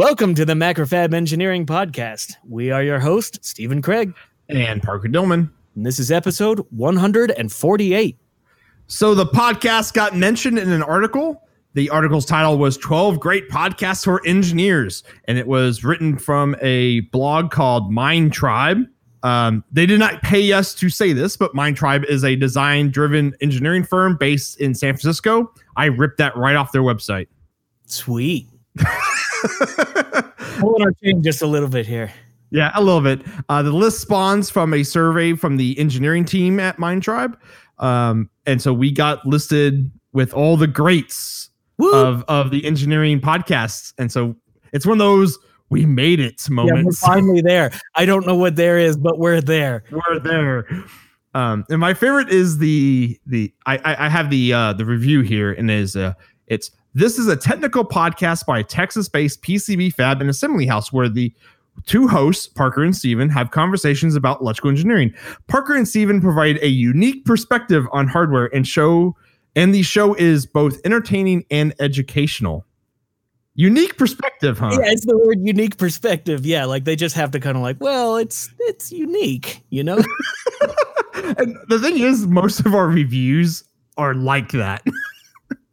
Welcome to the Macrofab Engineering Podcast. We are your host, Stephen Craig, and Parker Dillman. and this is episode 148. So the podcast got mentioned in an article. The article's title was 12 Great Podcasts for Engineers, and it was written from a blog called Mind Tribe. Um, they did not pay us to say this, but Mind Tribe is a design driven engineering firm based in San Francisco. I ripped that right off their website. Sweet. Pulling our chain just a little bit here. Yeah, a little bit. Uh, the list spawns from a survey from the engineering team at Mind Tribe. Um, and so we got listed with all the greats Woo! of, of the engineering podcasts. And so it's one of those we made it yeah, we're moments. finally there. I don't know what there is, but we're there. We're there. Um, and my favorite is the the I I, I have the uh, the review here and is uh it's this is a technical podcast by a Texas-based PCB fab and assembly house where the two hosts, Parker and Stephen, have conversations about electrical engineering. Parker and Stephen provide a unique perspective on hardware and show and the show is both entertaining and educational. Unique perspective, huh? Yeah, it's the word unique perspective. Yeah, like they just have to kind of like, well, it's it's unique, you know? And the thing is, most of our reviews are like that.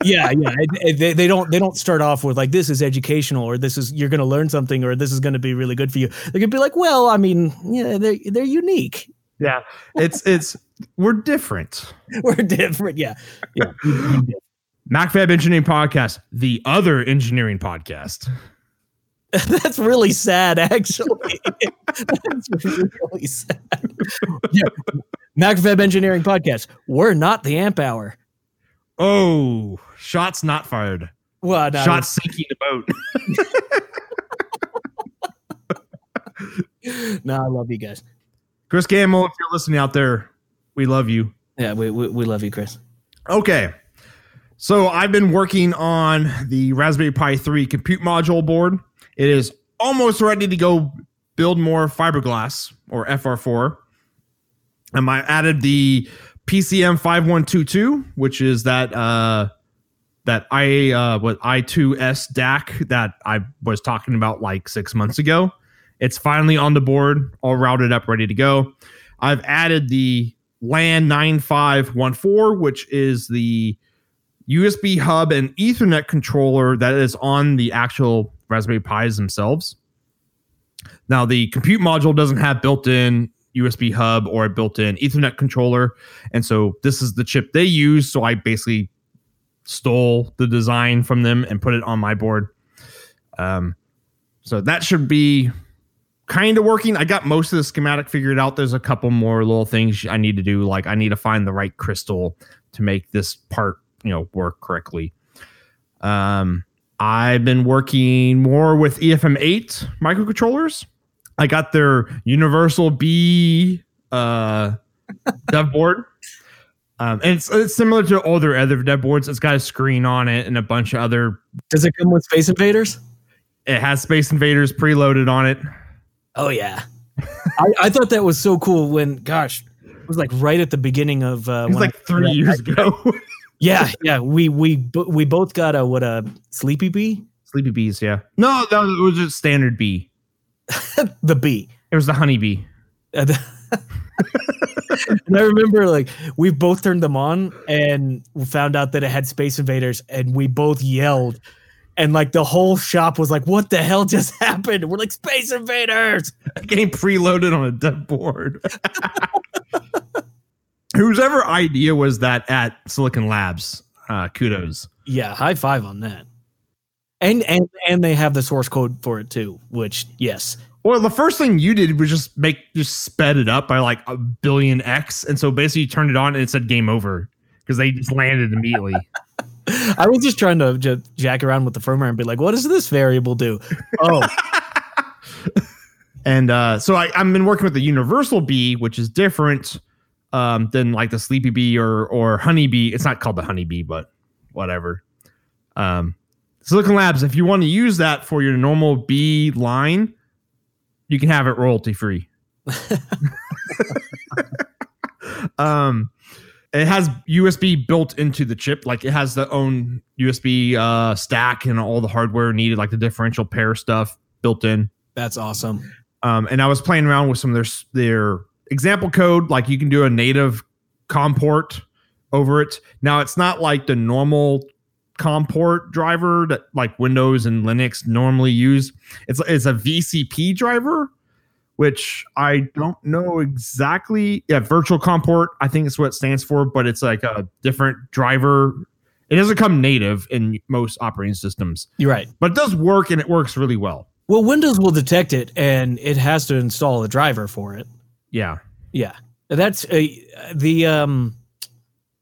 yeah, yeah. They, they don't they don't start off with like this is educational or this is you're going to learn something or this is going to be really good for you. They could be like, well, I mean, yeah, they're they're unique. Yeah, it's it's we're different. We're different. Yeah, yeah. Macrofab Engineering Podcast, the other engineering podcast. That's really sad, actually. That's really sad. Yeah. Macrofab Engineering Podcast. We're not the amp hour. Oh, shots not fired. Well, no, shots sinking the boat. no, I love you guys. Chris Gammell, if you're listening out there, we love you. Yeah, we, we, we love you, Chris. Okay. So I've been working on the Raspberry Pi 3 compute module board. It is almost ready to go build more fiberglass or FR4. And I added the PCM 5122, which is that uh that I uh what i2s DAC that I was talking about like 6 months ago. It's finally on the board, all routed up, ready to go. I've added the LAN 9514, which is the USB hub and Ethernet controller that is on the actual Raspberry Pis themselves. Now, the compute module doesn't have built in USB hub or a built in Ethernet controller. And so this is the chip they use. So I basically stole the design from them and put it on my board. Um, so that should be kind of working. I got most of the schematic figured out. There's a couple more little things I need to do. Like I need to find the right crystal to make this part, you know, work correctly. Um, I've been working more with E EFM8 microcontrollers. I got their Universal Bee uh, dev board. Um, and it's, it's similar to all their other dev boards. It's got a screen on it and a bunch of other. Does it come with Space Invaders? It has Space Invaders preloaded on it. Oh yeah, I, I thought that was so cool when, gosh, it was like right at the beginning of. Uh, It was like I- three years ago. Yeah, yeah, we we we both got a what a Sleepy Bee, Sleepy bees, yeah. No, that was, it was just standard bee. the bee. It was the honeybee. Uh, the- and I remember like we both turned them on and we found out that it had Space Invaders, and we both yelled. And like the whole shop was like, "What the hell just happened?" We're like, "Space Invaders!" Game preloaded on a dev board. Whose ever idea was that at Silicon Labs? Uh, kudos. Yeah, high five on that. And and and they have the source code for it too, which yes, Well, the first thing you did was just make just sped it up by like a billion X, and so basically you turned it on and it said game over because they just landed immediately. I was just trying to just jack around with the firmware and be like, "What does this variable do?" Oh, And uh, so I, I've been working with the Universal Bee, which is different um, than like the Sleepy Bee or or Honey Bee. It's not called the Honey Bee, but whatever. Um, Silicon Labs, if you want to use that for your normal bee line, you can have it royalty free. um, it has USB built into the chip. Like it has the own USB uh, stack and all the hardware needed, like the differential pair stuff built in. That's awesome. Um, and I was playing around with some of their their example code. Like you can do a native COM port over it. Now it's not like the normal COM port driver that like Windows and Linux normally use. It's it's a VCP driver, which I don't know exactly. Yeah, virtual COM port. I think it's what it stands for, but it's like a different driver. It doesn't come native in most operating systems, You're right. but it does work and it works really well. Well, Windows will detect it, and it has to install a driver for it. Yeah. Yeah, that's uh, the um,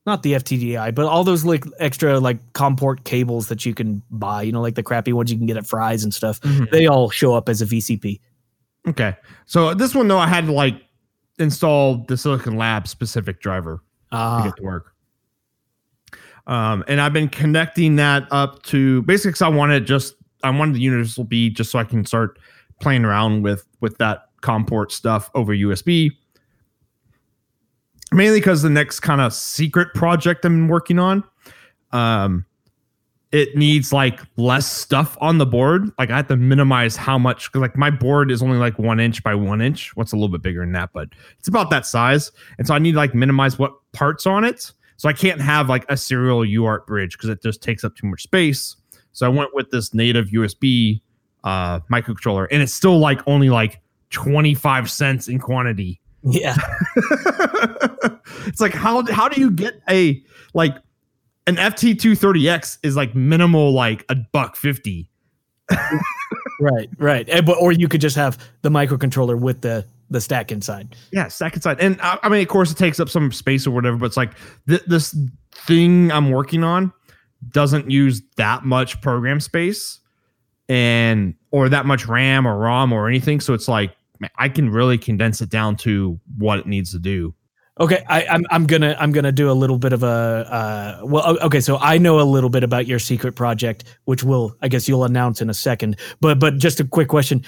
not the FTDI, but all those like extra like comport cables that you can buy. You know, like the crappy ones you can get at Fry's and stuff. They all show up as a VCP. Okay. So this one though, I had to like install the Silicon Lab specific driver to Ah, get to work. Um, and I've been connecting that up to basically 'cause I wanted just I wanted the Universal Bee just so I can start playing around with with that comport stuff over USB. Mainly because the next kind of secret project I'm working on, um, it needs like less stuff on the board. Like I have to minimize how much because like my board is only like one inch by one inch. What's a little bit bigger than that, but it's about that size. And so I need to like minimize what parts on it. So I can't have like a serial UART bridge because it just takes up too much space. So I went with this native USB uh, microcontroller, and it's still like only like 25 cents in quantity. Yeah. it's like how how do you get a like an FT230X is like minimal like a buck 50. Right, right. And, but or you could just have the microcontroller with the the stack inside. Yeah, stack inside. And I, I mean, of course, it takes up some space or whatever, but it's like th- this thing I'm working on doesn't use that much program space and or that much RAM or ROM or anything. So it's like I can really condense it down to what it needs to do. Okay, I, I'm I'm gonna I'm gonna do a little bit of a uh, well. Okay, so I know a little bit about your secret project, which will I guess you'll announce in a second. But but just a quick question.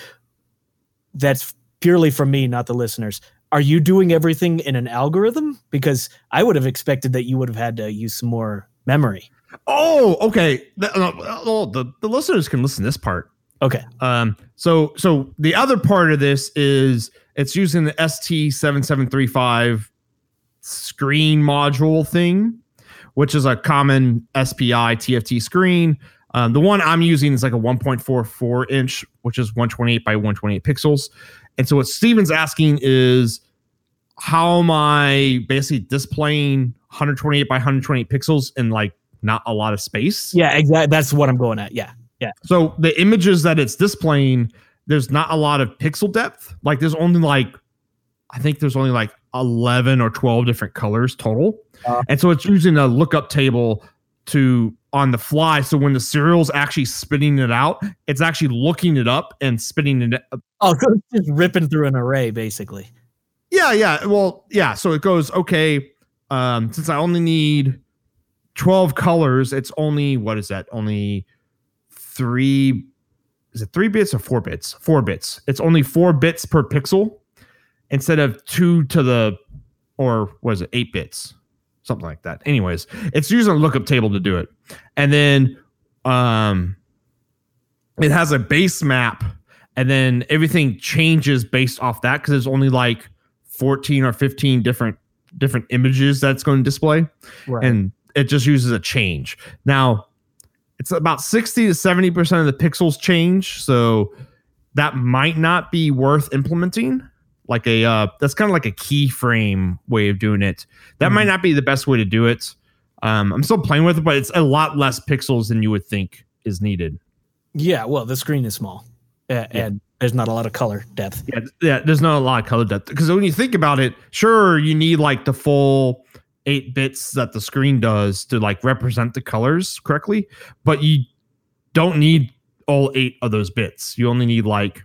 That's purely from me, not the listeners. Are you doing everything in an algorithm? Because I would have expected that you would have had to use some more memory. Oh, okay. The, uh, oh, the, the listeners can listen to this part. Okay. Um, so so the other part of this is it's using the ST7735 screen module thing, which is a common SPI TFT screen. Um, the one I'm using is like a 1.44 inch, which is 128 by 128 pixels. And so what Stephen's asking is how am I basically displaying 128 by 128 pixels in like not a lot of space? Yeah, exactly. That's what I'm going at. Yeah. So the images that it's displaying, there's not a lot of pixel depth. Like there's only like, I think there's only like 11 or 12 different colors total. Uh. and so it's using a lookup table to on the fly. So when the serial's actually spitting it out, it's actually looking it up and spitting it. Oh, so it's just ripping through an array, basically. Yeah, yeah. Well, yeah. So it goes, okay, um, since I only need 12 colors, it's only, what is that? Only three, is it three bits or four bits? Four bits. It's only four bits per pixel instead of two to the, or what is it, eight bits? Something like that. Anyways, it's using a lookup table to do it. And then um, it has a base map and then everything changes based off that because there's only like 14 or 15 different different images that's going to display Right. and it just uses a change now it's about 60 to 70 percent of the pixels change so that might not be worth implementing like a uh, that's kind of like a keyframe way of doing it that Mhm. might not be the best way to do it um, i'm still playing with it but it's a lot less pixels than you would think is needed yeah. Well, the screen is small, uh, and there's not a lot of color depth. Yeah, yeah. There's not a lot of color depth because when you think about it, sure, you need like the full eight bits that the screen does to like represent the colors correctly, but you don't need all eight of those bits. You only need like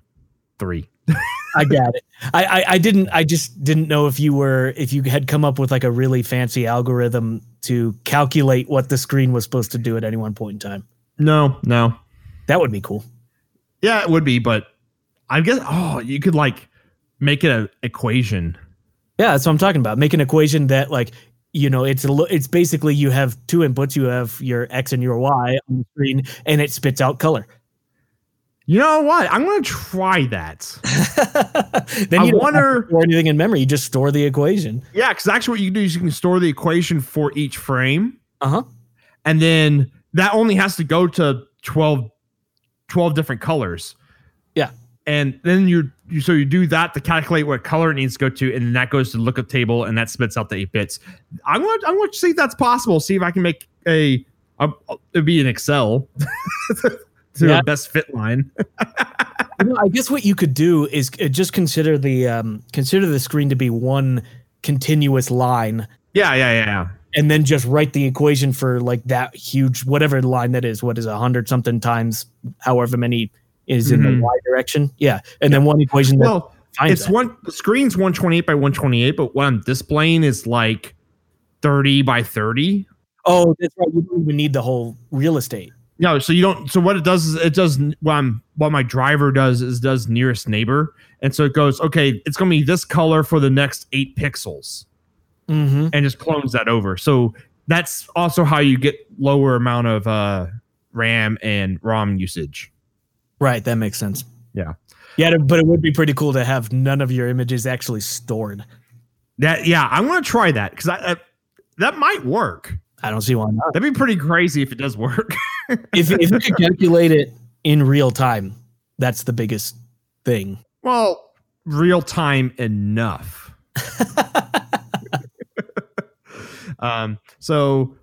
three. I got it. I, I I didn't. I just didn't know if you were if you had come up with like a really fancy algorithm to calculate what the screen was supposed to do at any one point in time. No, no. That would be cool. Yeah, it would be, but I guess oh, you could like make it an equation. Yeah, that's what I'm talking about. Make an equation that like you know it's a it's basically you have two inputs you have your x and your y on the screen and it spits out color You know what? I'm gonna try that. then I you don't to wonder- store anything in memory you just store the equation Yeah, because actually, what you can do is you can store the equation for each frame, uh-huh and then that only has to go to 12, 12 different colors. And then you, you so you do that to calculate what color it needs to go to, and then that goes to the lookup table, and that spits out the eight bits. I'm gonna I'm gonna see if that's possible. See if I can make a, a it'd be an Excel to Yeah. a best fit line. You know, I guess what you could do is uh, just consider the um, consider the screen to be one continuous line, Yeah, yeah, yeah, yeah. and then just write the equation for like that huge whatever line that is. What is a hundred something times however many is in Mhm. the y direction? Yeah, and then one equation that Well, it's that. one the screen's 128 by 128, but what I'm displaying is like 30 by 30. Oh, that's right. You don't even need the whole real estate. No, so you don't. So what it does is it does what I'm what my driver does is does nearest neighbor, and so it goes okay. It's gonna be this color for the next eight pixels, Mm-hmm. and just clones that over. So that's also how you get lower amount of uh, RAM and ROM usage. Right, that makes sense. Yeah. Yeah, but it would be pretty cool to have none of your images actually stored. That yeah, I'm gonna try that because I, I that might work. I don't see why not. That'd be pretty crazy if it does work. if, if you could calculate it in real time, that's the biggest thing. Well, real time enough. um, so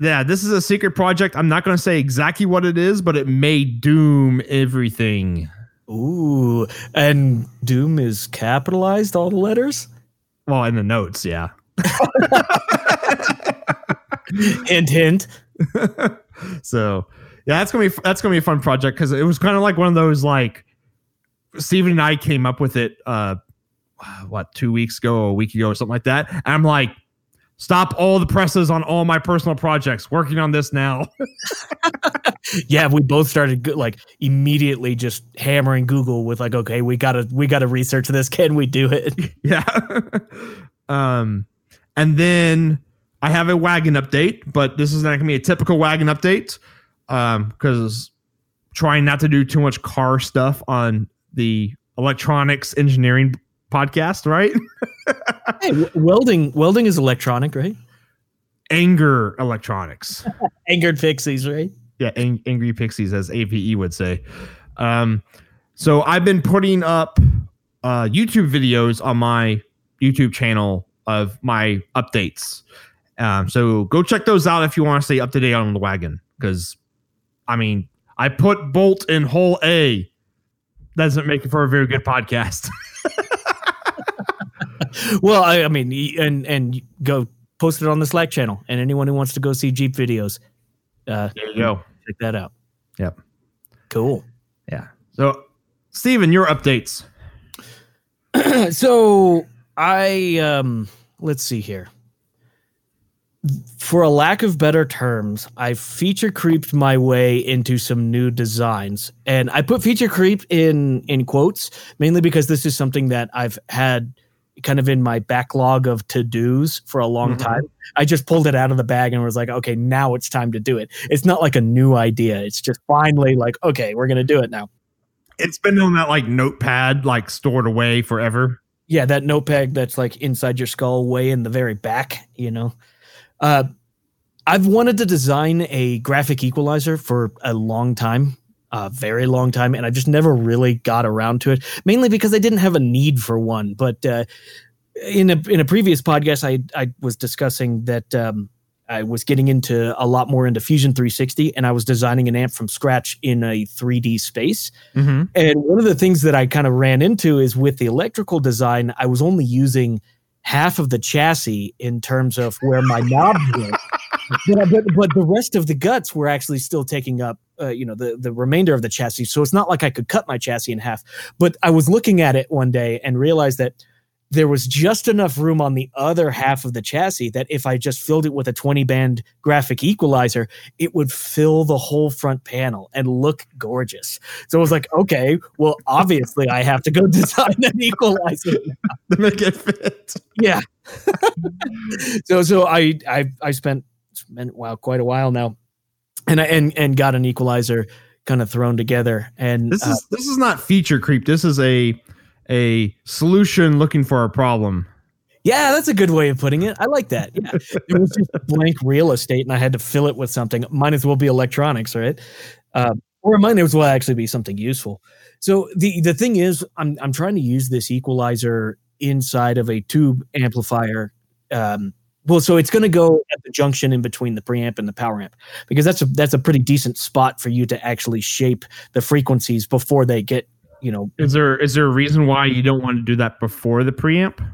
yeah, this is a secret project. I'm not going to say exactly what it is, but it may doom everything. Ooh, and Doom is capitalized, all the letters? Well, in the notes, yeah. Hint, hint. so yeah, that's gonna be that's gonna be a fun project because it was kind of like one of those like Stephen and I came up with it. uh What two weeks ago, or a week ago, or something like that. And I'm like, stop all the presses on all my personal projects. Working on this now. Yeah, we both started like immediately just hammering Google with like, okay, we gotta we gotta research this. Can we do it? yeah. um, and then I have a wagon update, but this is not gonna be a typical wagon update. Um, because trying not to do too much car stuff on the electronics engineering podcast, right? hey, w- welding welding is electronic, right? Anger electronics. Angered pixies, right? yeah, ang- angry pixies, as AvE would say. Um, so I've been putting up uh, YouTube videos on my YouTube channel of my updates. Um, so go check those out if you want to stay up to date on the wagon. Because, I mean, I put Bolt in hole A. Doesn't make it for a very good podcast. Well, I, I mean, and and go post it on the Slack channel, and anyone who wants to go see Jeep videos, uh, there you go. check that out. Yep. Cool. Yeah. So, Stephen, your updates. so I um let's see here. For a lack of better terms, I feature creeped my way into some new designs. And I put feature creep in in quotes mainly because this is something that I've had kind of in my backlog of to-dos for a long Mhm. time. I just pulled it out of the bag and was like, okay, now it's time to do it. It's not like a new idea. It's just finally like, okay, we're going to do it now. It's been on that like notepad, like stored away forever. Yeah, that notepad that's like inside your skull, way in the very back, you know. Uh, I've wanted to design a graphic equalizer for a long time, a very long time, and I just never really got around to it. Mainly because I didn't have a need for one. But uh, in a in a previous podcast, I I was discussing that um, I was getting into a lot more into Fusion 360, and I was designing an amp from scratch in a 3D space. Mm-hmm. And one of the things that I kind of ran into is with the electrical design, I was only using half of the chassis in terms of where my knobs were. But, but, but the rest of the guts were actually still taking up, uh, you know, the, the remainder of the chassis. So it's not like I could cut my chassis in half. But I was looking at it one day and realized that there was just enough room on the other half of the chassis that if I just filled it with a 20 band graphic equalizer, it would fill the whole front panel and look gorgeous. So I was like, okay, well, obviously I have to go design an equalizer to make it fit. Yeah. so so I I I spent spent wow quite a while now, and I and and got an equalizer kind of thrown together. And this is uh, this is not feature creep. This is a a solution looking for a problem. Yeah, that's a good way of putting it. I like that. Yeah. it was just blank real estate and I had to fill it with something. Might as well be electronics, right? Uh, or it might as well actually be something useful. So the the thing is, I'm I'm trying to use this equalizer inside of a tube amplifier. Um, well, so it's going to go at the junction in between the preamp and the power amp because that's a that's a pretty decent spot for you to actually shape the frequencies before they get you know. Is there is there a reason why you don't want to do that before the preamp?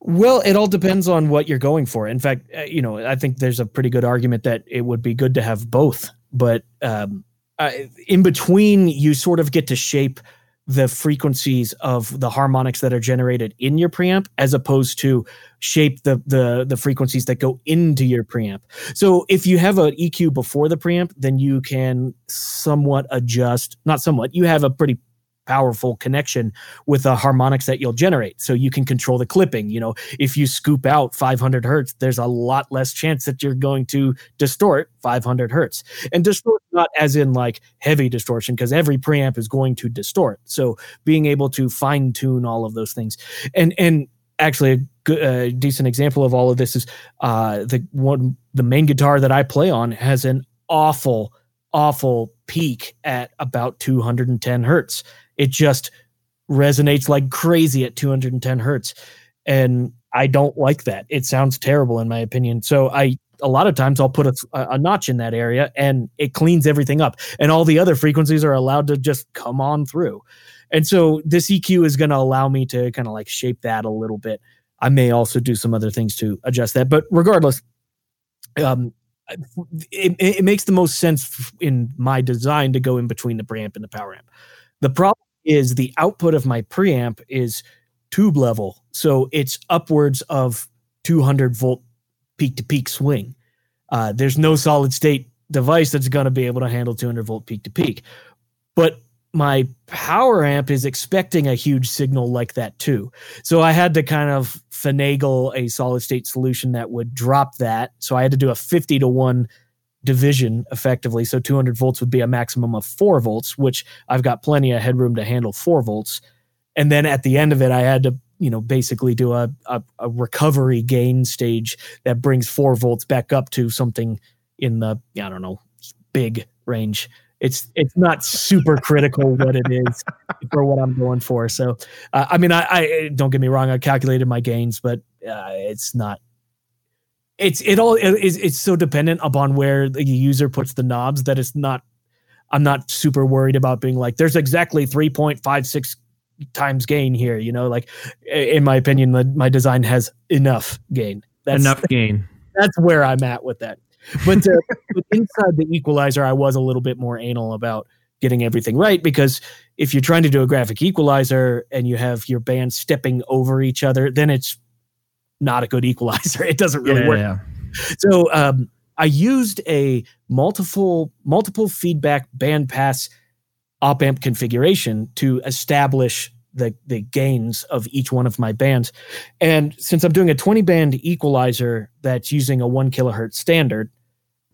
Well, it all depends on what you're going for. In fact, uh, you know, I think there's a pretty good argument that it would be good to have both, but um, uh, in between, you sort of get to shape the frequencies of the harmonics that are generated in your preamp as opposed to shape the the the frequencies that go into your preamp. So if you have an EQ before the preamp, then you can somewhat adjust, not somewhat, you have a pretty powerful connection with the harmonics that you'll generate. So you can control the clipping. You know, if you scoop out 500 hertz, there's a lot less chance that you're going to distort 500 hertz. And distort not as in like heavy distortion, because every preamp is going to distort. So being able to fine tune all of those things, and and actually a good, decent example of all of this is uh, the one the main guitar that I play on has an awful awful peak at about 210 hertz it just resonates like crazy at 210 hertz. And I don't like that. It sounds terrible in my opinion. So I a lot of times I'll put a, a, notch in that area and it cleans everything up. And all the other frequencies are allowed to just come on through. And so this EQ is going to allow me to kind of like shape that a little bit. I may also do some other things to adjust that. But regardless, um, it, it makes the most sense in my design to go in between the preamp and the power amp. The problem is the output of my preamp is tube level. So it's upwards of 200 volt peak to peak swing. Uh, there's no solid state device that's going to be able to handle 200 volt peak to peak. But my power amp is expecting a huge signal like that too. So I had to kind of finagle a solid state solution that would drop that. So I had to do a 50 to 1 division effectively. So 200 volts would be a maximum of four volts, which I've got plenty of headroom to handle four volts. And then at the end of it, I had to, you know, basically do a, a, a recovery gain stage that brings four volts back up to something in the, I don't know, big range. It's it's not super critical what it is for what I'm going for. So, uh, I mean, I, I don't get me wrong, I calculated my gains, but uh, it's not it's it all is it's so dependent upon where the user puts the knobs that it's not i'm not super worried about being like there's exactly 3.56 times gain here you know like in my opinion the, my design has enough gain. That's enough gain. that's where i'm at with that but, uh, but inside the equalizer i was a little bit more anal about getting everything right because if you're trying to do a graphic equalizer and you have your bands stepping over each other then it's not a good equalizer. It doesn't really yeah, work. Yeah. So um, I used a multiple multiple feedback bandpass op amp configuration to establish the the gains of each one of my bands. And since I'm doing a 20 band equalizer that's using a one kilohertz standard,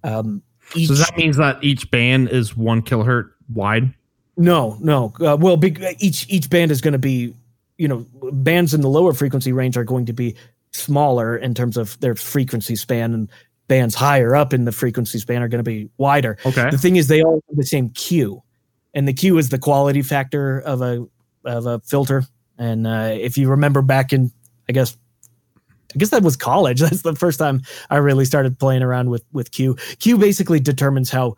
um, each, so that means that each band is one kilohertz wide. No, no. Uh, well, big, each each band is going to be, you know, bands in the lower frequency range are going to be smaller in terms of their frequency span and bands higher up in the frequency span are going to be wider. Okay. The thing is they all have the same Q. And the Q is the quality factor of a of a filter. And uh, if you remember back in I guess I guess that was college. That's the first time I really started playing around with with Q. Q basically determines how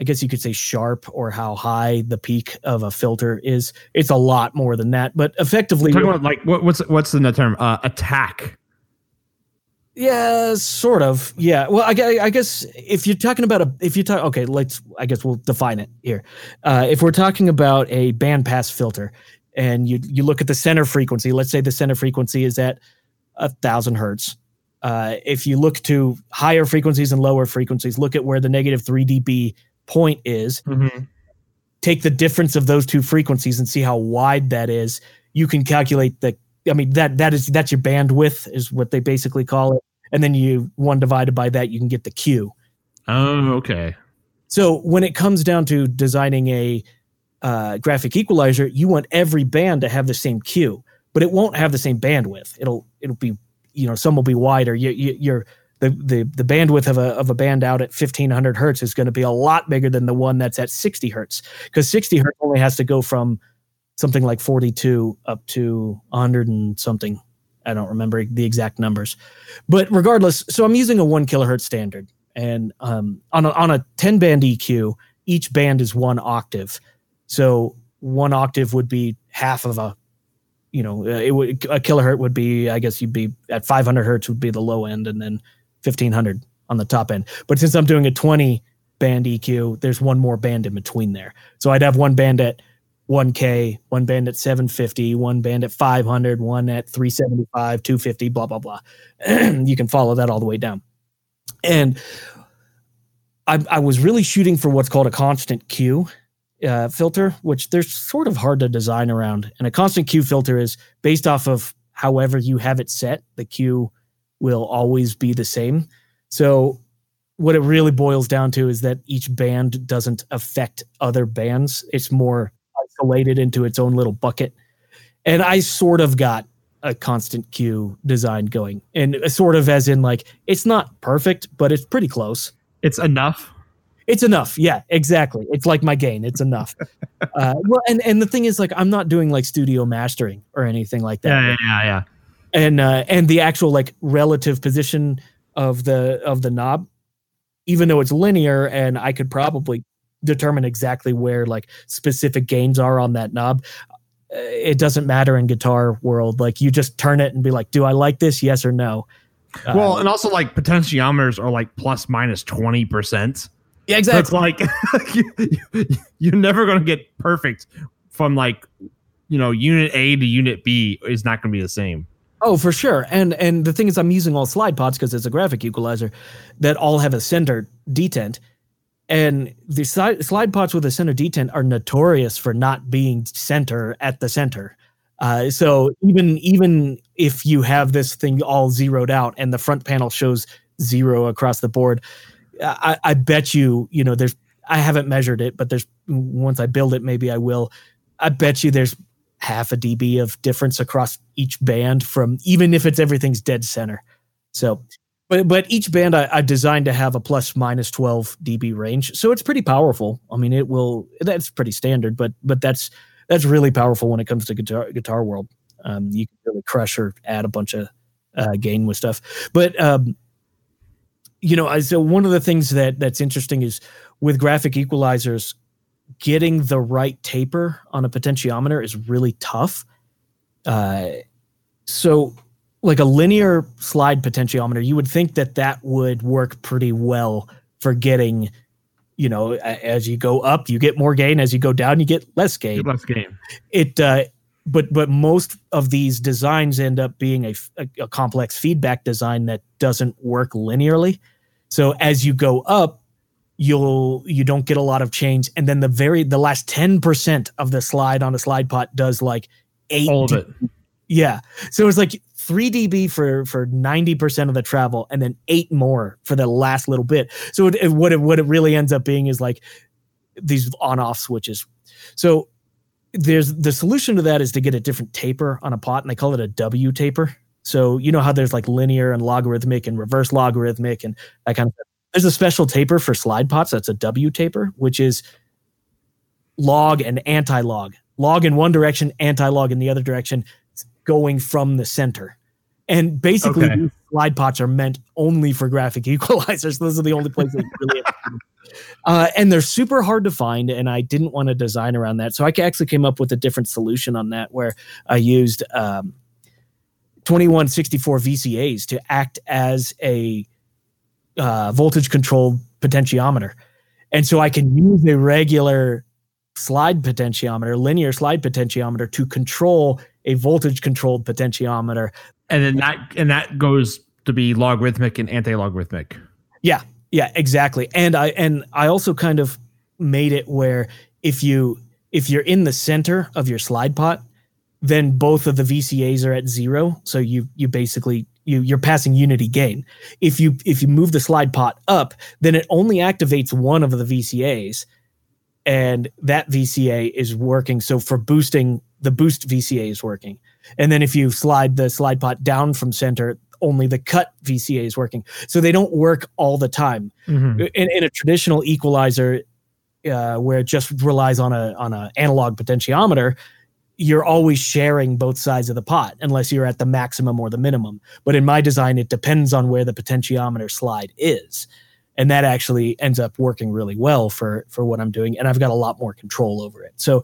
I guess you could say sharp or how high the peak of a filter is. It's a lot more than that, but effectively, talking about like what, what's what's the term? Uh, attack. Yeah, sort of. Yeah. Well, I, I, guess if you're talking about a, if you talk, okay, let's, I guess we'll define it here. Uh, if we're talking about a bandpass filter, and you you look at the center frequency. Let's say the center frequency is at a thousand hertz. Uh, if you look to higher frequencies and lower frequencies, look at where the negative 3 dB point is. Mm-hmm. Take the difference of those two frequencies and see how wide that is. You can calculate the. I mean that that is that's your bandwidth is what they basically call it, and then you one divided by that you can get the Q. Oh, okay. So when it comes down to designing a uh, graphic equalizer, you want every band to have the same Q, but it won't have the same bandwidth. It'll it'll be you know some will be wider. You, you, you're the, the the bandwidth of a of a band out at 1500 hertz is going to be a lot bigger than the one that's at 60 hertz because 60 hertz only has to go from something like 42 up to 100 and something. I don't remember the exact numbers, but regardless, so I'm using a one kilohertz standard, and um, on a, on a 10 band EQ, each band is one octave. So one octave would be half of a, you know, uh, it would a kilohertz would be, I guess you'd be at 500 hertz would be the low end, and then 1500 on the top end. But since I'm doing a 20 band EQ, there's one more band in between there. So I'd have one band at 1K, one band at 750, one band at 500, one at 375, 250, blah, blah, blah. you can follow that all the way down. And I, I was really shooting for what's called a constant Q uh, filter, which they're sort of hard to design around. And a constant Q filter is based off of however you have it set, the Q will always be the same. So, what it really boils down to is that each band doesn't affect other bands, it's more isolated into its own little bucket. And I sort of got a constant Q design going, and sort of as in like it's not perfect, but it's pretty close. It's enough. It's enough. Yeah, exactly. It's like my gain. It's enough. uh, well, and and the thing is, like, I'm not doing like studio mastering or anything like that. Yeah, yeah, yeah. yeah. And uh, and the actual like relative position of the of the knob, even though it's linear, and I could probably determine exactly where like specific gains are on that knob. uh, It doesn't matter in guitar world. Like you just turn it and be like, "Do I like this? Yes or no." Well, and also like potentiometers are like plus minus twenty percent. Yeah, it's like you, you, you're never going to get perfect from like you know unit A to unit B is not going to be the same. Oh, for sure. And and the thing is, I'm using all slide pots because it's a graphic equalizer that all have a center detent. And the slide, slide pots with a center detent are notorious for not being center at the center. Uh, so even even if you have this thing all zeroed out and the front panel shows zero across the board, I, I bet you you know there's I haven't measured it, but there's once I build it, maybe I will. I bet you there's half a dB of difference across each band from even if it's everything's dead center. So, but but each band I, I designed to have a plus minus 12 dB range, so it's pretty powerful. I mean, it will. That's pretty standard, but but that's that's really powerful when it comes to guitar guitar world. Um, you can really crush or add a bunch of uh, gain with stuff, but um, you know, so one of the things that that's interesting is with graphic equalizers, getting the right taper on a potentiometer is really tough. Uh, so, like a linear slide potentiometer, you would think that that would work pretty well for getting, you know, as you go up, you get more gain. As you go down, you get less gain Less game. it uh, but but most of these designs end up being a a complex feedback design that doesn't work linearly. So as you go up you'll you don't get a lot of change. And then the very the last 10% of the slide on a slide pot does like 8 All of it. yeah. So it's like 3 db for for 90% of the travel and then 8 more for the last little bit. So it, it- what it what it really ends up being is like these on off switches. So there's the solution to that is to get a different taper on a pot and they call it a w taper. So you know how there's like linear and logarithmic and reverse logarithmic and that kind of stuff? There's a special taper for slide pots that's a w taper which is log and anti-log. Log in one direction anti-log in the other direction going from the center. And basically Okay. slide pots are meant only for graphic equalizers. Those are the only places really uh, and they're super hard to find and i didn't want to design around that so i actually came up with a different solution on that where i used um, 2164 vcas to act as a uh, voltage controlled potentiometer and so i can use a regular slide potentiometer, linear slide potentiometer to control a voltage controlled potentiometer. And then that and that goes to be logarithmic and anti-logarithmic. Yeah, yeah, exactly. And I and I also kind of made it where if you if you're in the center of your slide pot, then both of the VCAs are at zero. So you you basically you you're passing unity gain. If you if you move the slide pot up, then it only activates one of the VCAs, and that VCA is working. So for boosting, the boost VCA is working. And then if you slide the slide pot down from center, only the cut VCA is working. So they don't work all the time. Mm-hmm. In, in a traditional equalizer, uh, where it just relies on a on an analog potentiometer, you're always sharing both sides of the pot unless you're at the maximum or the minimum. But in my design, it depends on where the potentiometer slide is. And that actually ends up working really well for for what I'm doing. And I've got a lot more control over it. So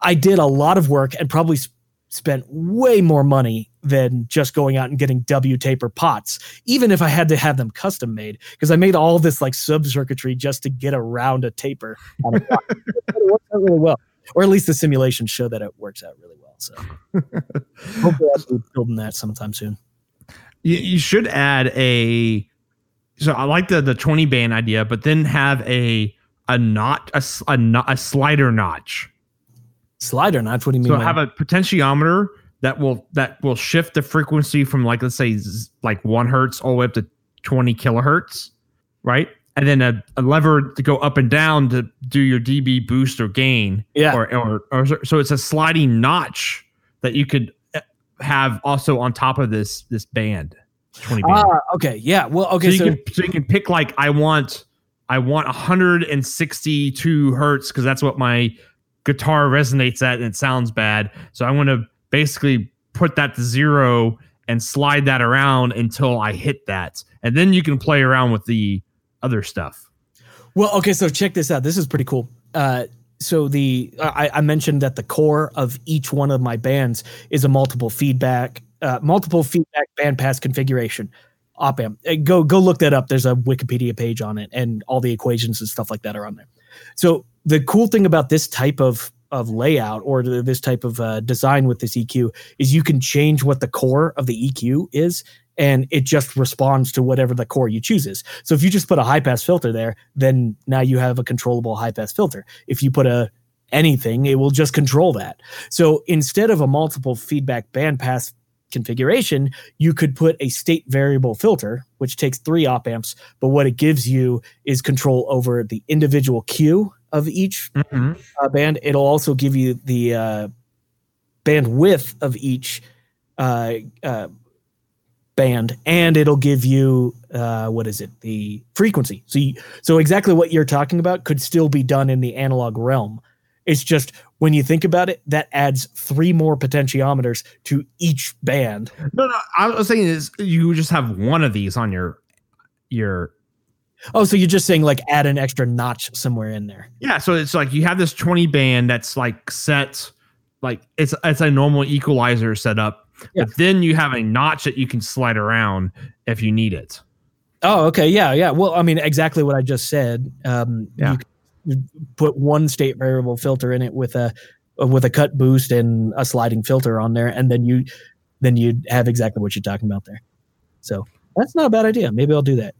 I did a lot of work and probably sp- spent way more money than just going out and getting W taper pots, even if I had to have them custom made, because I made all this like sub circuitry just to get around a taper. it worked out really well or at least the simulations show that it works out really well. So hopefully I'll be building that sometime soon. You, you should add a. So I like the the twenty band idea, but then have a a knot a a, a slider notch. Slider notch. What do you mean? So have a potentiometer that will that will shift the frequency from like let's say like one hertz all the way up to twenty kilohertz, right? and then a, a, lever to go up and down to do your dB boost or gain. Yeah. Or, or, or so it's a sliding notch that you could uh, have also on top of this this band. 20 band. Ah, okay. Yeah. Well, okay. So, so, you, can, so you can pick like I want I want 162 hertz because that's what my guitar resonates at and it sounds bad. So I want to basically put that to zero and slide that around until I hit that. And then you can play around with the other stuff. Well, okay, so check this out. This is pretty cool. Uh, so the I, I, mentioned that the core of each one of my bands is a multiple feedback, uh, multiple feedback bandpass configuration op amp. Uh, go go look that up. There's a Wikipedia page on it, and all the equations and stuff like that are on there. So the cool thing about this type of of layout or this type of uh, design with this EQ is you can change what the core of the EQ is and it just responds to whatever the core you chooses. So if you just put a high pass filter there, then now you have a controllable high pass filter. If you put a anything, it will just control that. So instead of a multiple feedback bandpass configuration, you could put a state variable filter, which takes three op amps, but what it gives you is control over the individual Q of each mm-hmm. uh, band. It'll also give you the uh, bandwidth of each uh, uh band and it'll give you uh, what is it the frequency so you, so exactly what you're talking about could still be done in the analog realm it's just when you think about it that adds three more potentiometers to each band no no i was saying is you just have one of these on your your oh so you're just saying like add an extra notch somewhere in there yeah so it's like you have this 20 band that's like set like it's it's a normal equalizer setup yeah. But then you have a notch that you can slide around if you need it. Oh, okay. Yeah, yeah. Well, I mean, exactly what I just said. Um, yeah. You put one state variable filter in it with a with a cut boost and a sliding filter on there, and then you then you have exactly what you're talking about there. So that's not a bad idea. Maybe I'll do that.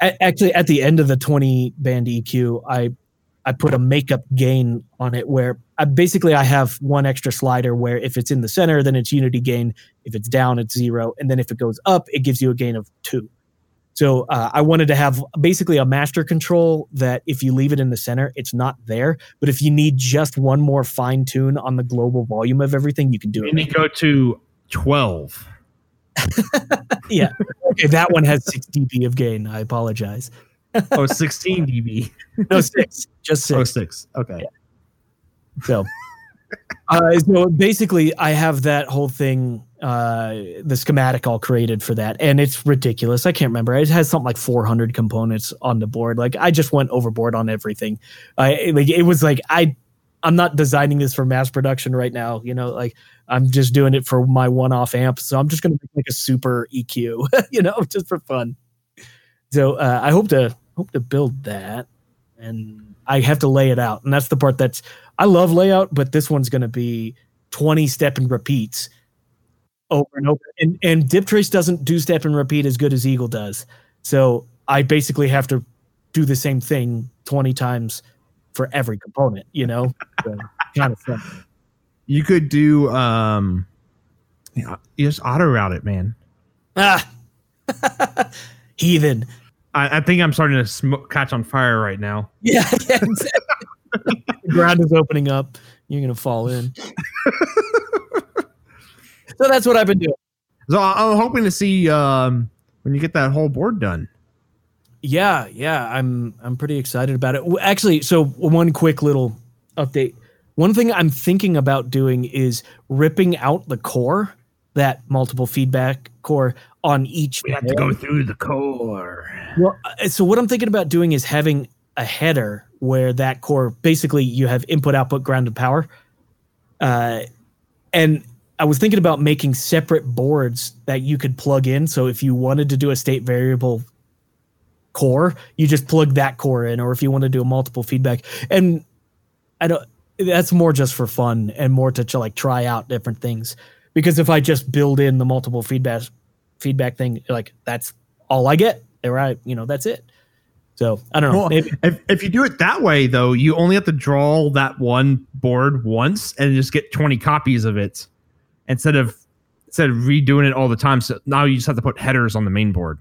Actually, at the end of the 20 band EQ, I I put a makeup gain on it where I, basically I have one extra slider where if it's in the center, then it's unity gain. If it's down, it's zero. And then if it goes up, it gives you a gain of two. So uh, I wanted to have basically a master control that if you leave it in the center, it's not there. But if you need just one more fine tune on the global volume of everything, you can do it. And go to 12. Yeah. Okay, that one has 6 dB of gain. I apologize oh, 16 dB. no, six. Just six. Oh, six. Okay. Yeah. So, uh, so basically, I have that whole thing, uh, the schematic all created for that, and it's ridiculous. I can't remember. It has something like 400 components on the board. Like I just went overboard on everything. I like it was like I, I'm not designing this for mass production right now. You know, like I'm just doing it for my one-off amp. So I'm just gonna make like a super EQ. you know, just for fun. So uh, I hope to hope to build that. and I have to lay it out. And that's the part that's I love layout, but this one's going to be 20 step and repeats over and over. And and DipTrace doesn't do step and repeat as good as Eagle does. So I basically have to do the same thing 20 times for every component, you know? So, kind of fun. You could do um yeah, you just auto route it, man. Ah. Heathen. I, I think I'm starting to smoke, catch on fire right now. Yeah, yeah exactly. the ground is opening up. You're gonna fall in. so that's what I've been doing. So I- I'm hoping to see um, when you get that whole board done. Yeah, yeah, I'm I'm pretty excited about it. Actually, so one quick little update. One thing I'm thinking about doing is ripping out the core, that multiple feedback core on each. We have to go through the core. Well, uh, so what I'm thinking about doing is having a header where that core basically you have input, output, ground, and power. Uh, and I was thinking about making separate boards that you could plug in. So if you wanted to do a state variable core, you just plug that core in, or if you want to do a multiple feedback. And I don't. That's more just for fun and more to, to like try out different things. Because if I just build in the multiple feedback feedback thing, like that's all I get. I you know that's it. So I don't know. Well, Maybe- if, if you do it that way, though, you only have to draw that one board once and just get 20 copies of it instead of instead of redoing it all the time. So now you just have to put headers on the main board.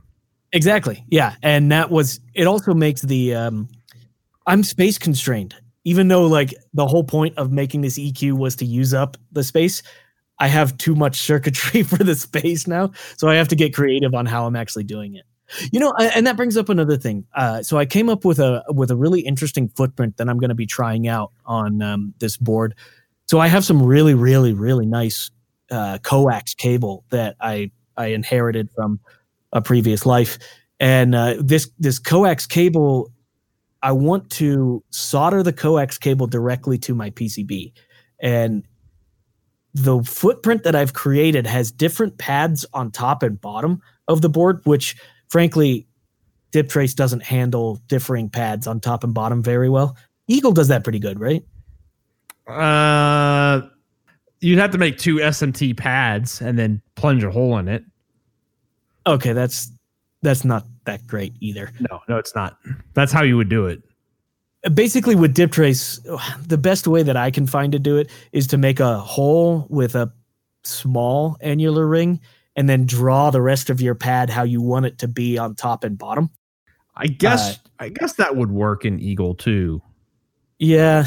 Exactly. Yeah. And that was it also makes the um I'm space constrained. Even though like the whole point of making this EQ was to use up the space, I have too much circuitry for the space now. So I have to get creative on how I'm actually doing it. You know, and that brings up another thing. Uh, so I came up with a with a really interesting footprint that I'm going to be trying out on um, this board. So I have some really, really, really nice uh, coax cable that I I inherited from a previous life, and uh, this this coax cable, I want to solder the coax cable directly to my PCB, and the footprint that I've created has different pads on top and bottom of the board, which frankly, DipTrace doesn't handle differing pads on top and bottom very well. Eagle does that pretty good, right? Uh, you'd have to make two SMT pads and then plunge a hole in it. Okay, that's that's not that great either. No, no, it's not. That's how you would do it. basically with DipTrace the best way that i can find to do it is to make a hole with a small annular ring and then draw the rest of your pad how you want it to be on top and bottom I guess. I guess that would work in Eagle too. yeah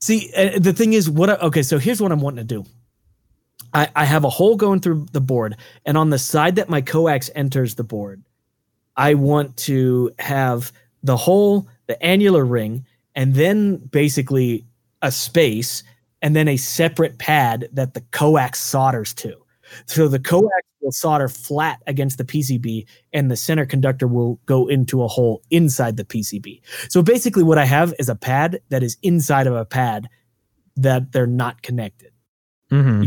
see uh, the thing is what I, okay so here's what i'm wanting to do I, I have a hole going through the board and on the side that my coax enters the board i want to have the hole the annular ring and then basically a space and then a separate pad that the coax solders to. So the coax will solder flat against the pcb and the center conductor will go into a hole inside the pcb so basically what i have is a pad that is inside of a pad that they're not connected. Mm-hmm.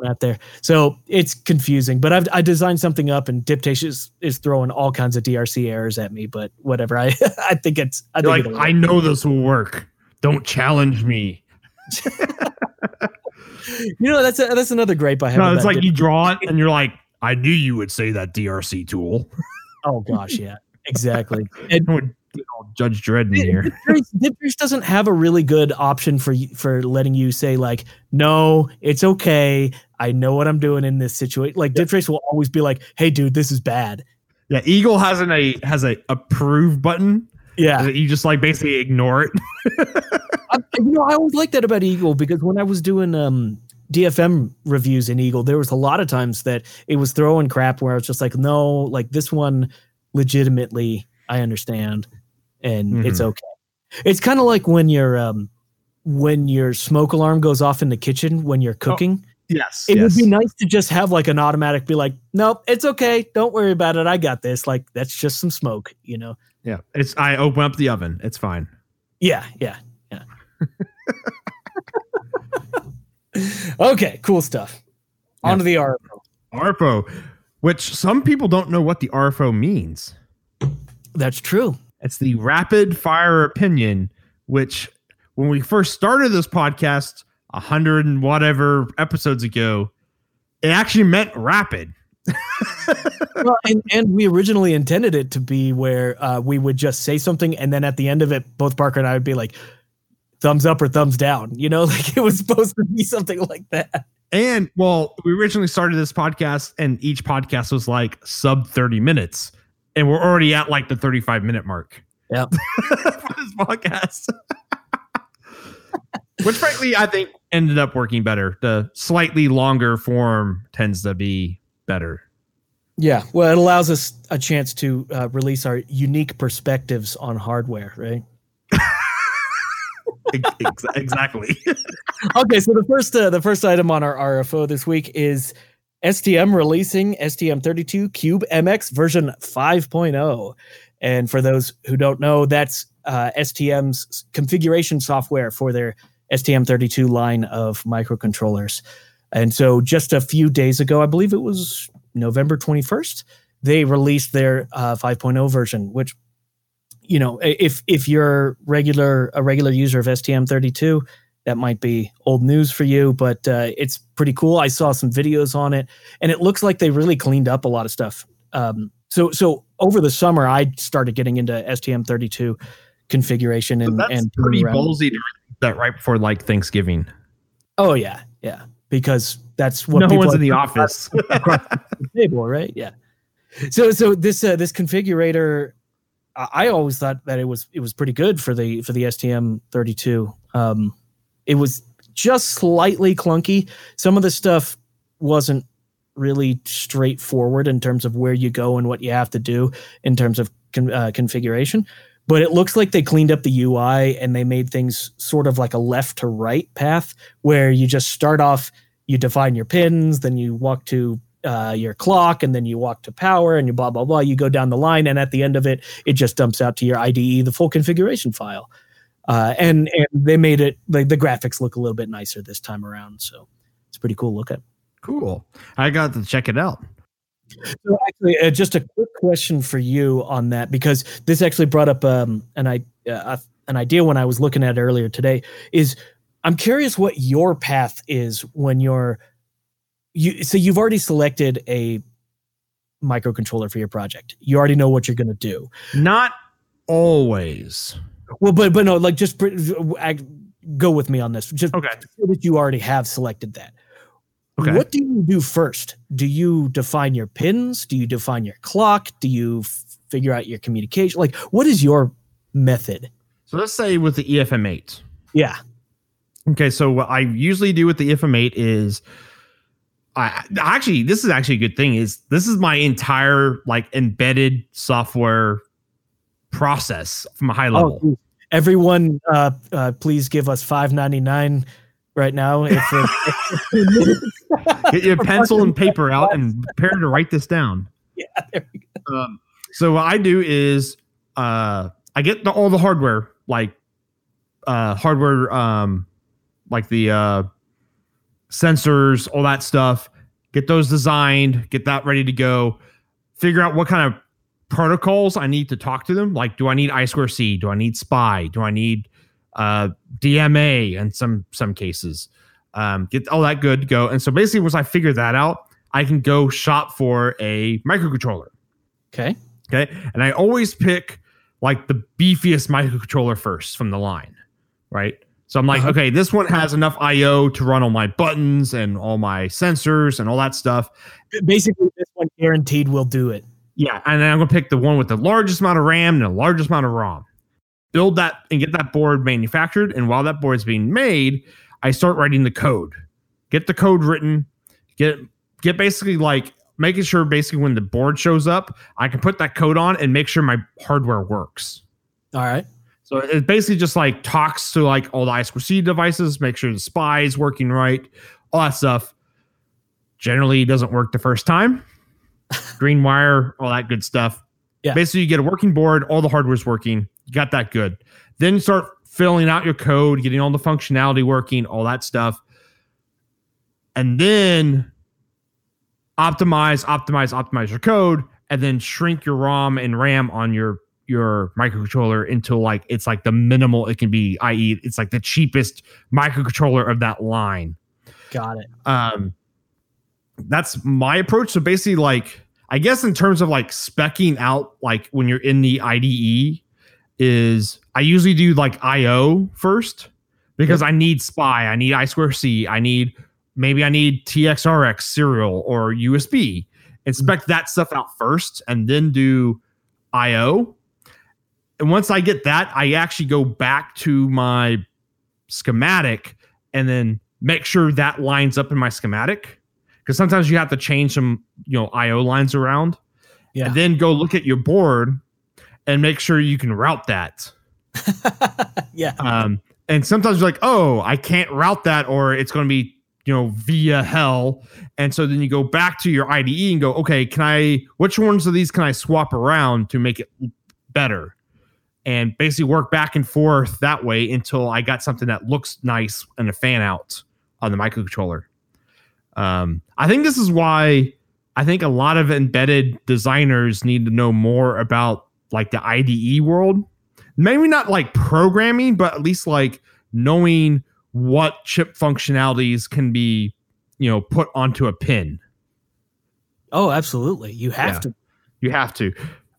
You get what I'm going out there. So it's confusing, but I've I designed something up and DipTrace is, is throwing all kinds of DRC errors at me, but whatever. I I think it's I think like. I know this will work. Don't challenge me. you know that's a, that's another gripe I have. No, it's like Dip- you draw it and you're like, I knew you would say that DRC tool. oh gosh, yeah, exactly. And Would- oh, Judge Dredd in here. DipTrace doesn't have a really good option for for letting you say like, no, it's okay. I know what I'm doing in this situation. Like DipTrace will always be like, hey, dude, this is bad. Yeah, Eagle has an a has a approve button Yeah, you just like basically ignore it. I, you know, I always like that about Eagle because when I was doing um, DFM reviews in Eagle, there was a lot of times that it was throwing crap where I was just like, no, like this one, legitimately, I understand, and it's okay. It's kind of like when your um, when your smoke alarm goes off in the kitchen when you're cooking. Yes. It would be nice to just have like an automatic be like, nope, it's okay. Don't worry about it. I got this. Like that's just some smoke, you know? Yeah. It's I open up the oven. It's fine. Yeah, yeah, yeah. okay, cool stuff. On to the RFO. ARFO, which some people don't know what the RFO means. That's true. It's the rapid fire opinion, which when we first started this podcast, a hundred and whatever episodes ago, it actually meant rapid. well, and, and we originally intended it to be where uh, we would just say something, and then at the end of it, both Parker and I would be like, thumbs up or thumbs down. You know, like it was supposed to be something like that. And well, we originally started this podcast, and each podcast was like sub 30 minutes, and we're already at like the 35 minute mark. Yeah. for this podcast. Which, frankly, I think ended up working better. The slightly longer form tends to be better. Yeah. Well, it allows us a chance to uh, release our unique perspectives on hardware, right? exactly. okay, so the first uh, the first item on our RFO this week is STM releasing STM32 Cube MX version 5.0. And for those who don't know, that's uh, STM's configuration software for their STM32 line of microcontrollers. And so just a few days ago, I believe it was November 21st, they released their uh, 5.0 version, which you know, if if you're regular a regular user of STM32, that might be old news for you, but uh, it's pretty cool. I saw some videos on it, and it looks like they really cleaned up a lot of stuff. Um, so so over the summer, I started getting into STM32 configuration and so that's and pretty ballsy to that right before like Thanksgiving. Oh yeah, yeah, because that's what no one's in the office. the table, right? Yeah. So so this uh, this configurator I always thought that it was it was pretty good for the for the STM32. Um, it was just slightly clunky. Some of the stuff wasn't really straightforward in terms of where you go and what you have to do in terms of con- uh, configuration. But it looks like they cleaned up the UI and they made things sort of like a left to right path where you just start off, you define your pins, then you walk to uh, your clock and then you walk to power and you blah blah blah you go down the line and at the end of it it just dumps out to your IDE the full configuration file uh, and and they made it like the graphics look a little bit nicer this time around so it's pretty cool look at cool I got to check it out so actually uh, just a quick question for you on that because this actually brought up um, an I uh, an idea when I was looking at it earlier today is I'm curious what your path is when you're you so you've already selected a microcontroller for your project. You already know what you're going to do. Not always. Well, but but no, like just go with me on this. Just okay. So that you already have selected that. Okay. What do you do first? Do you define your pins? Do you define your clock? Do you f- figure out your communication? Like, what is your method? So let's say with the EFM8. Yeah. Okay. So what I usually do with the EFM8 is I actually this is actually a good thing is this is my entire like embedded software process from a high oh, level. Oh, everyone, uh, uh, please give us five ninety nine right now. If, Get your pencil and paper out and prepare to write this down. Yeah, there we go. Um, so what I do is uh, I get the, all the hardware like uh, hardware um, like the uh, sensors, all that stuff. Get those designed, get that ready to go. Figure out what kind of protocols I need to talk to them. Like, do I need I square C? Do I need SPI? Do I need uh, DMA in some some cases? Um, get all that good to go. And so basically, once I figure that out, I can go shop for a microcontroller. Okay. Okay. And I always pick like the beefiest microcontroller first from the line, right? So I'm like, uh-huh. okay, this one has enough I/O to run all my buttons and all my sensors and all that stuff. Basically, this one guaranteed will do it. Yeah, and then I'm gonna pick the one with the largest amount of RAM and the largest amount of ROM. Build that and get that board manufactured. And while that board is being made, I start writing the code. Get the code written. Get get basically like making sure basically when the board shows up, I can put that code on and make sure my hardware works. All right. So it basically just like talks to like all the I2C devices, make sure the SPI is working right, all that stuff. Generally doesn't work the first time. Green wire, all that good stuff. Yeah. Basically, you get a working board, all the hardware's working. You got that good. Then you start filling out your code, getting all the functionality working, all that stuff. And then optimize, optimize, optimize your code, and then shrink your ROM and RAM on your your microcontroller until like it's like the minimal it can be, i.e., it's like the cheapest microcontroller of that line. Got it. Um, that's my approach. So basically, like I guess in terms of like specking out, like when you're in the IDE, is I usually do like IO first because I need SPI, I need I square C, I need maybe I need TXRX serial or USB. And mm-hmm. spec that stuff out first and then do IO. And once I get that, I actually go back to my schematic and then make sure that lines up in my schematic. Because sometimes you have to change some, you know, IO lines around. Yeah. And then go look at your board and make sure you can route that. yeah. Um, and sometimes you're like, oh, I can't route that, or it's going to be, you know, via hell. And so then you go back to your IDE and go, okay, can I, which ones of these can I swap around to make it better? And basically work back and forth that way until I got something that looks nice and a fan out on the microcontroller. Um, I think this is why I think a lot of embedded designers need to know more about like the IDE world. Maybe not like programming, but at least like knowing what chip functionalities can be, you know, put onto a pin. Oh, absolutely. You have Yeah. to. You have to.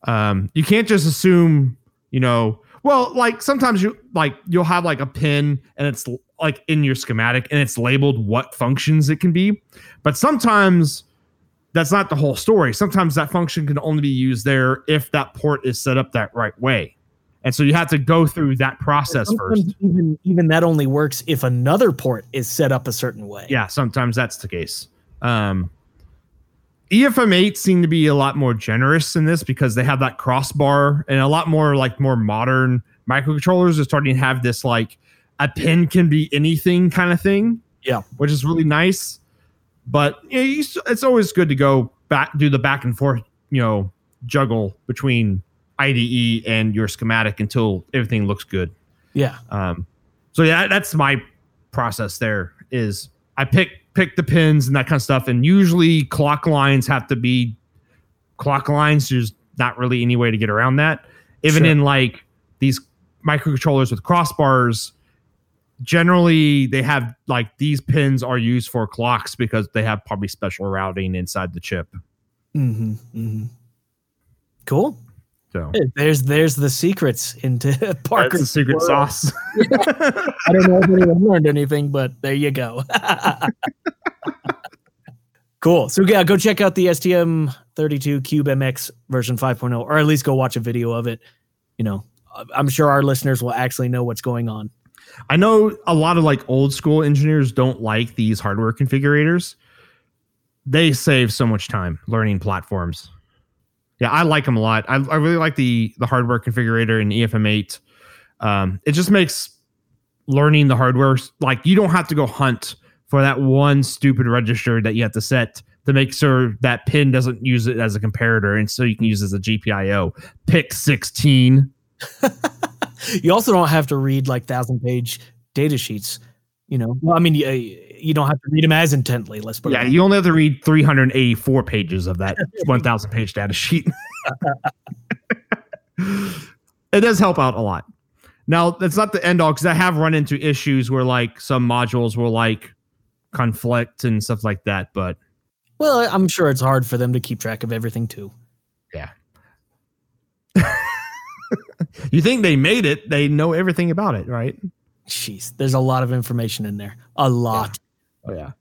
Um, you can't just assume, you know, well, like sometimes you like you'll have like a pin and it's like in your schematic and it's labeled what functions it can be. But sometimes that's not the whole story. Sometimes that function can only be used there if that port is set up that right way. And so you have to go through that process Sometimes first. Even even that only works if another port is set up a certain way. Yeah, sometimes that's the case. Um, EFM8 seem to be a lot more generous in this because they have that crossbar and a lot more like more modern microcontrollers are starting to have this like a pin can be anything kind of thing. Yeah. which is really nice. But you know, you, it's always good to go back, do the back and forth, you know, juggle between IDE and your schematic until everything looks good. Yeah. Um, so yeah, that's my process. There is I pick pick the pins and that kind of stuff, and usually clock lines have to be clock lines. There's not really any way to get around that. Even Sure. in like these microcontrollers with crossbars, generally they have like these pins are used for clocks because they have probably special routing inside the chip. Mm-hmm, mm-hmm. Cool. So There's there's the secrets into Parker's secret world. sauce. I don't know if anyone learned anything, but there you go. cool. So yeah, go check out the STM32 Cube MX version 5.0, or at least go watch a video of it. You know, I'm sure our listeners will actually know what's going on. I know a lot of like old school engineers don't like these hardware configurators. They save so much time learning platforms. Yeah, I like them a lot. I, I really like the the hardware configurator in E EFM8. Um, it just makes learning the hardware like you don't have to go hunt for that one stupid register that you have to set to make sure that pin doesn't use it as a comparator, and so you can use it as a GPIO. Pick sixteen. You also don't have to read like thousand page data sheets. You know, well, I mean, you, don't have to read them as intently. Let's put Yeah, it. you only have to read 384 pages of that 1,000 page data sheet. it does help out a lot. Now, that's not the end all because I have run into issues where like some modules will like conflict and stuff like that. But Well, I'm sure it's hard for them to keep track of everything too. Yeah. you think they made it, they know everything about it, right? Jeez, there's a lot of information in there. A lot. Oh, yeah.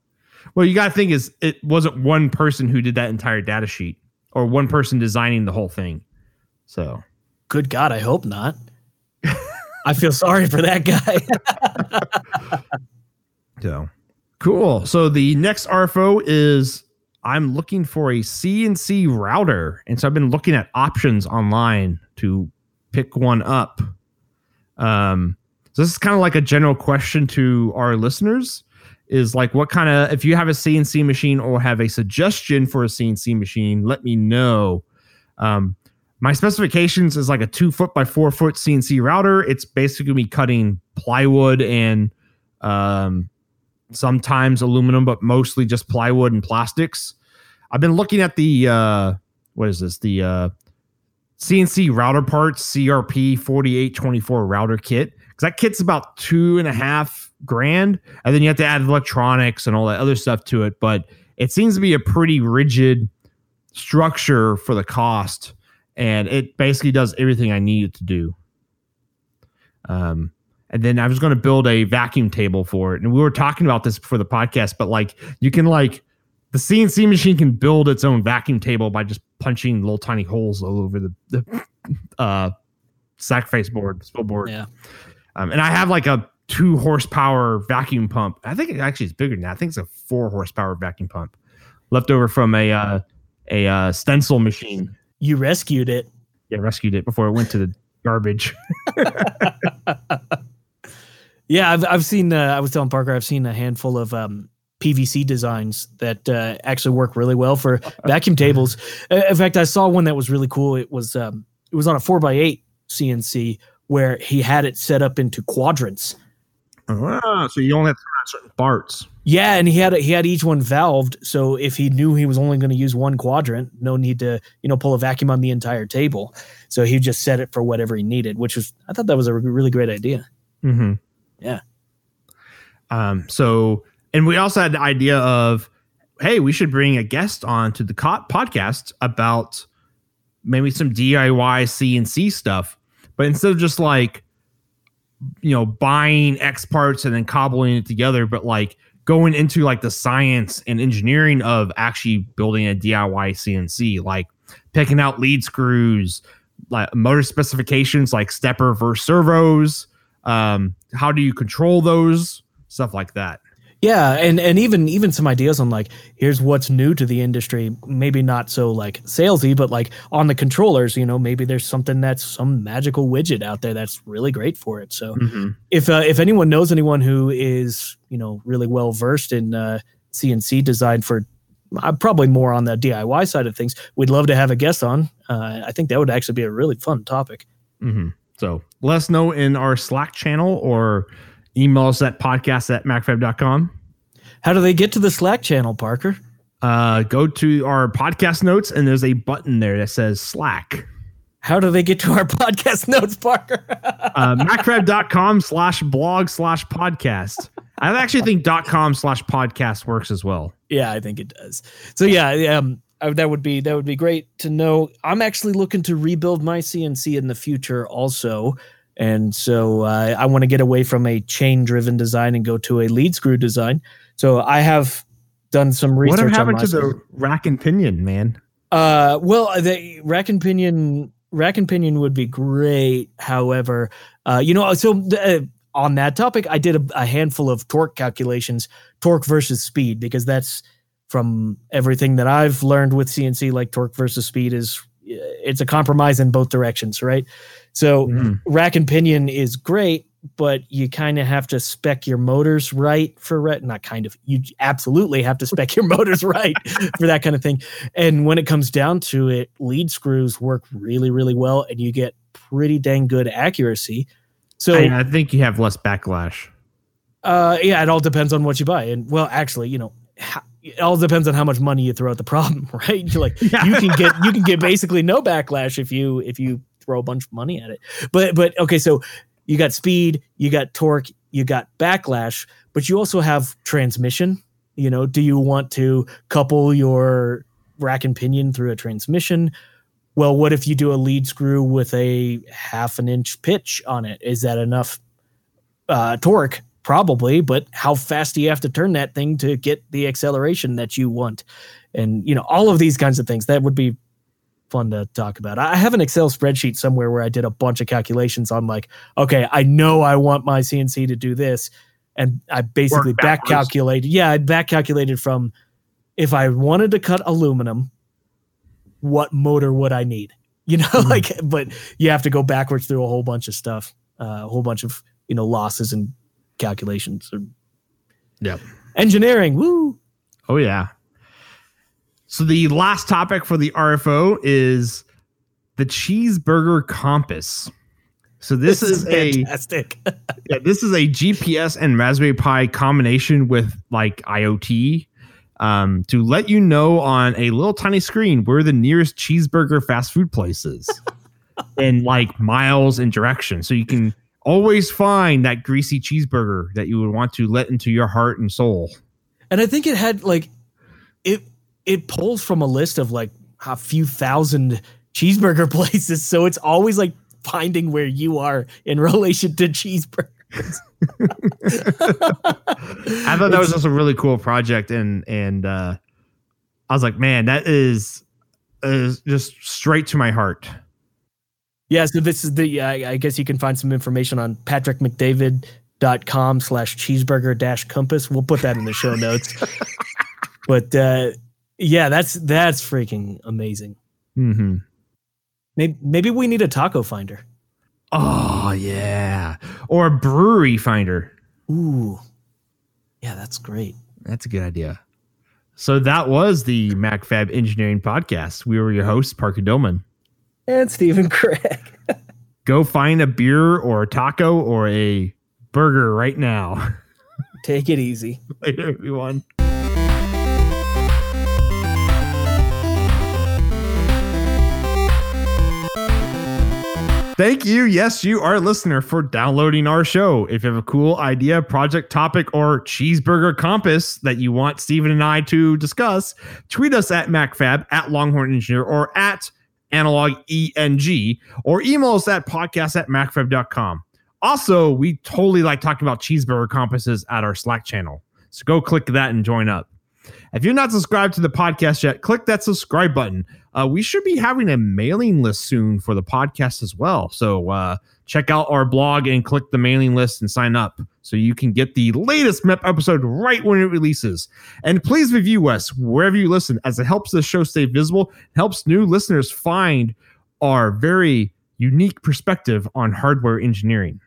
Well, you got to think is it wasn't one person who did that entire data sheet or one person designing the whole thing. So, Good God, I hope not. I feel sorry for that guy. So cool. So the next RFO is I'm looking for a CNC router. And so I've been looking at options online to pick one up. Um, so this is kind of like a general question to our listeners is like what kind of if you have a CNC machine or have a suggestion for a CNC machine, let me know. Um, my specifications is like a two foot by four foot CNC router. It's basically me cutting plywood and um, sometimes aluminum, but mostly just plywood and plastics. I've been looking at the uh, what is this? The uh, CNC router parts, CRP 4824 router kit. Because that kit's about two and a half grand. And then you have to add electronics and all that other stuff to it. But it seems to be a pretty rigid structure for the cost. And it basically does everything I need it to do. Um, and then I was going to build a vacuum table for it. And we were talking about this before the podcast, but like you can like the CNC machine can build its own vacuum table by just punching little tiny holes all over the, the uh, sack face board, spoil board. Yeah. Um, and I have like a two horsepower vacuum pump. I think it actually is bigger than that. I think it's a four horsepower vacuum pump left over from a uh, a uh, stencil machine. You rescued it. Yeah, rescued it before it went to the garbage. Yeah, I've I've seen. Uh, I was telling Parker, I've seen a handful of um, PVC designs that uh, actually work really well for vacuum tables. Uh, In fact, I saw one that was really cool. It was um, it was on a four x eight CNC where he had it set up into quadrants. Ah, so you only have to turn on certain parts. Yeah, and he had he had each one valved, so if he knew he was only going to use one quadrant, no need to you know pull a vacuum on the entire table. So he just set it for whatever he needed, which was I thought that was a really great idea. Mm-hmm. Yeah. Um, so, and we also had the idea of, hey, we should bring a guest on to the co- podcast about maybe some DIY CNC stuff. But instead of just like, you know, buying X parts and then cobbling it together, but like going into like the science and engineering of actually building a DIY CNC, like picking out lead screws, like motor specifications, like stepper versus servos. Um, how do you control those? Stuff like that. Yeah, and and even even some ideas on like here's what's new to the industry. Maybe not so like salesy, but like on the controllers, you know, maybe there's something that's some magical widget out there that's really great for it. So if uh, if anyone knows anyone who is you know really well versed in uh, CNC design for uh, probably more on the DIY side of things, we'd love to have a guest on. Uh, I think that would actually be a really fun topic. Mm-hmm. So let us know in our Slack channel or email us at podcast at macrofab.com. How do they get to the Slack channel, Parker? Uh, go to our podcast notes and there's a button there that says Slack. How do they get to our podcast notes, Parker? Uh, macrofab.com slash blog slash podcast. I actually think dot com slash podcast works as well. Yeah, I think it does. So yeah, um, I, that would be that would be great to know. I'm actually looking to rebuild my CNC in the future, also, and so uh, I want to get away from a chain-driven design and go to a lead screw design. So I have done some research. On happened to the rack and pinion, man? Uh, well, the rack and pinion, rack and pinion would be great. However, uh, you know, so uh, on that topic, I did a, a handful of torque calculations, torque versus speed, because that's from everything that I've learned with CNC. Like torque versus speed is it's a compromise in both directions, right? So Mhm. rack and pinion is great, but you kind of have to spec your motors right for re- not kind of you absolutely have to spec your motors right for that kind of thing. And when it comes down to it, lead screws work really really well, and you get pretty dang good accuracy. So I, I think you have less backlash. uh, yeah, it all depends on what you buy. And well, actually, you know, it all depends on how much money you throw at the problem, right? You're like Yeah. you can get you can get basically no backlash if you if you throw a bunch of money at it. But but okay, so you got speed, you got torque, you got backlash, but you also have transmission. You know, do you want to couple your rack and pinion through a transmission? Well, what if you do a lead screw with a half an inch pitch on it? Is that enough uh, torque? Probably, but how fast do you have to turn that thing to get the acceleration that you want? And you know, all of these kinds of things that would be fun to talk about. I have an Excel spreadsheet somewhere where I did a bunch of calculations on like, okay, I know I want my CNC to do this, and I basically back calculated. Yeah, I back calculated from if I wanted to cut aluminum, what motor would I need? You know, Mhm. like, but you have to go backwards through a whole bunch of stuff, uh, a whole bunch of you know losses and calculations. Or, yeah. Engineering, woo. Oh yeah. So the last topic for the RFO is the cheeseburger compass. So this, is, a fantastic. yeah, this is a GPS and Raspberry Pi combination with like IoT um, to let you know on a little tiny screen where the nearest cheeseburger fast food place is. in like miles and direction. So you can always find that greasy cheeseburger that you would want to let into your heart and soul. And I think it had like it it pulls from a list of like a few thousand cheeseburger places. So it's always like finding where you are in relation to cheeseburgers. I thought that was just a really cool project and and uh I was like, man, that is is just straight to my heart. Yeah, so this is the I, I guess you can find some information on patrickmcdavid.com slash cheeseburger dash compass. We'll put that in the show notes. but uh yeah, that's that's freaking amazing. Mm-hmm. Maybe maybe we need a taco finder. Oh yeah. Or a brewery finder. Ooh. Yeah, that's great. That's a good idea. So that was the Macrofab Engineering Podcast. We were your hosts, Parker Dolman. And Stephen Kraig. Go find a beer or a taco or a burger right now. Take it easy. Later, everyone. Thank you. Yes, you, are a listener, for downloading our show. If you have a cool idea, project topic, or cheeseburger compass that you want Stephen and I to discuss, tweet us at Macrofab, at Longhorn Engineer, or at Analog ENG, or email us at podcast at Macrofab.com. Also, we totally like talking about cheeseburger compasses at our Slack channel. So go click that and join up. If you're not subscribed to the podcast yet, click that subscribe button. Uh, we should be having a mailing list soon for the podcast as well. So uh, check out our blog and click the mailing list and sign up so you can get the latest MEP episode right when it releases. And please review us wherever you listen, as it helps the show stay visible, helps new listeners find our very unique perspective on hardware engineering.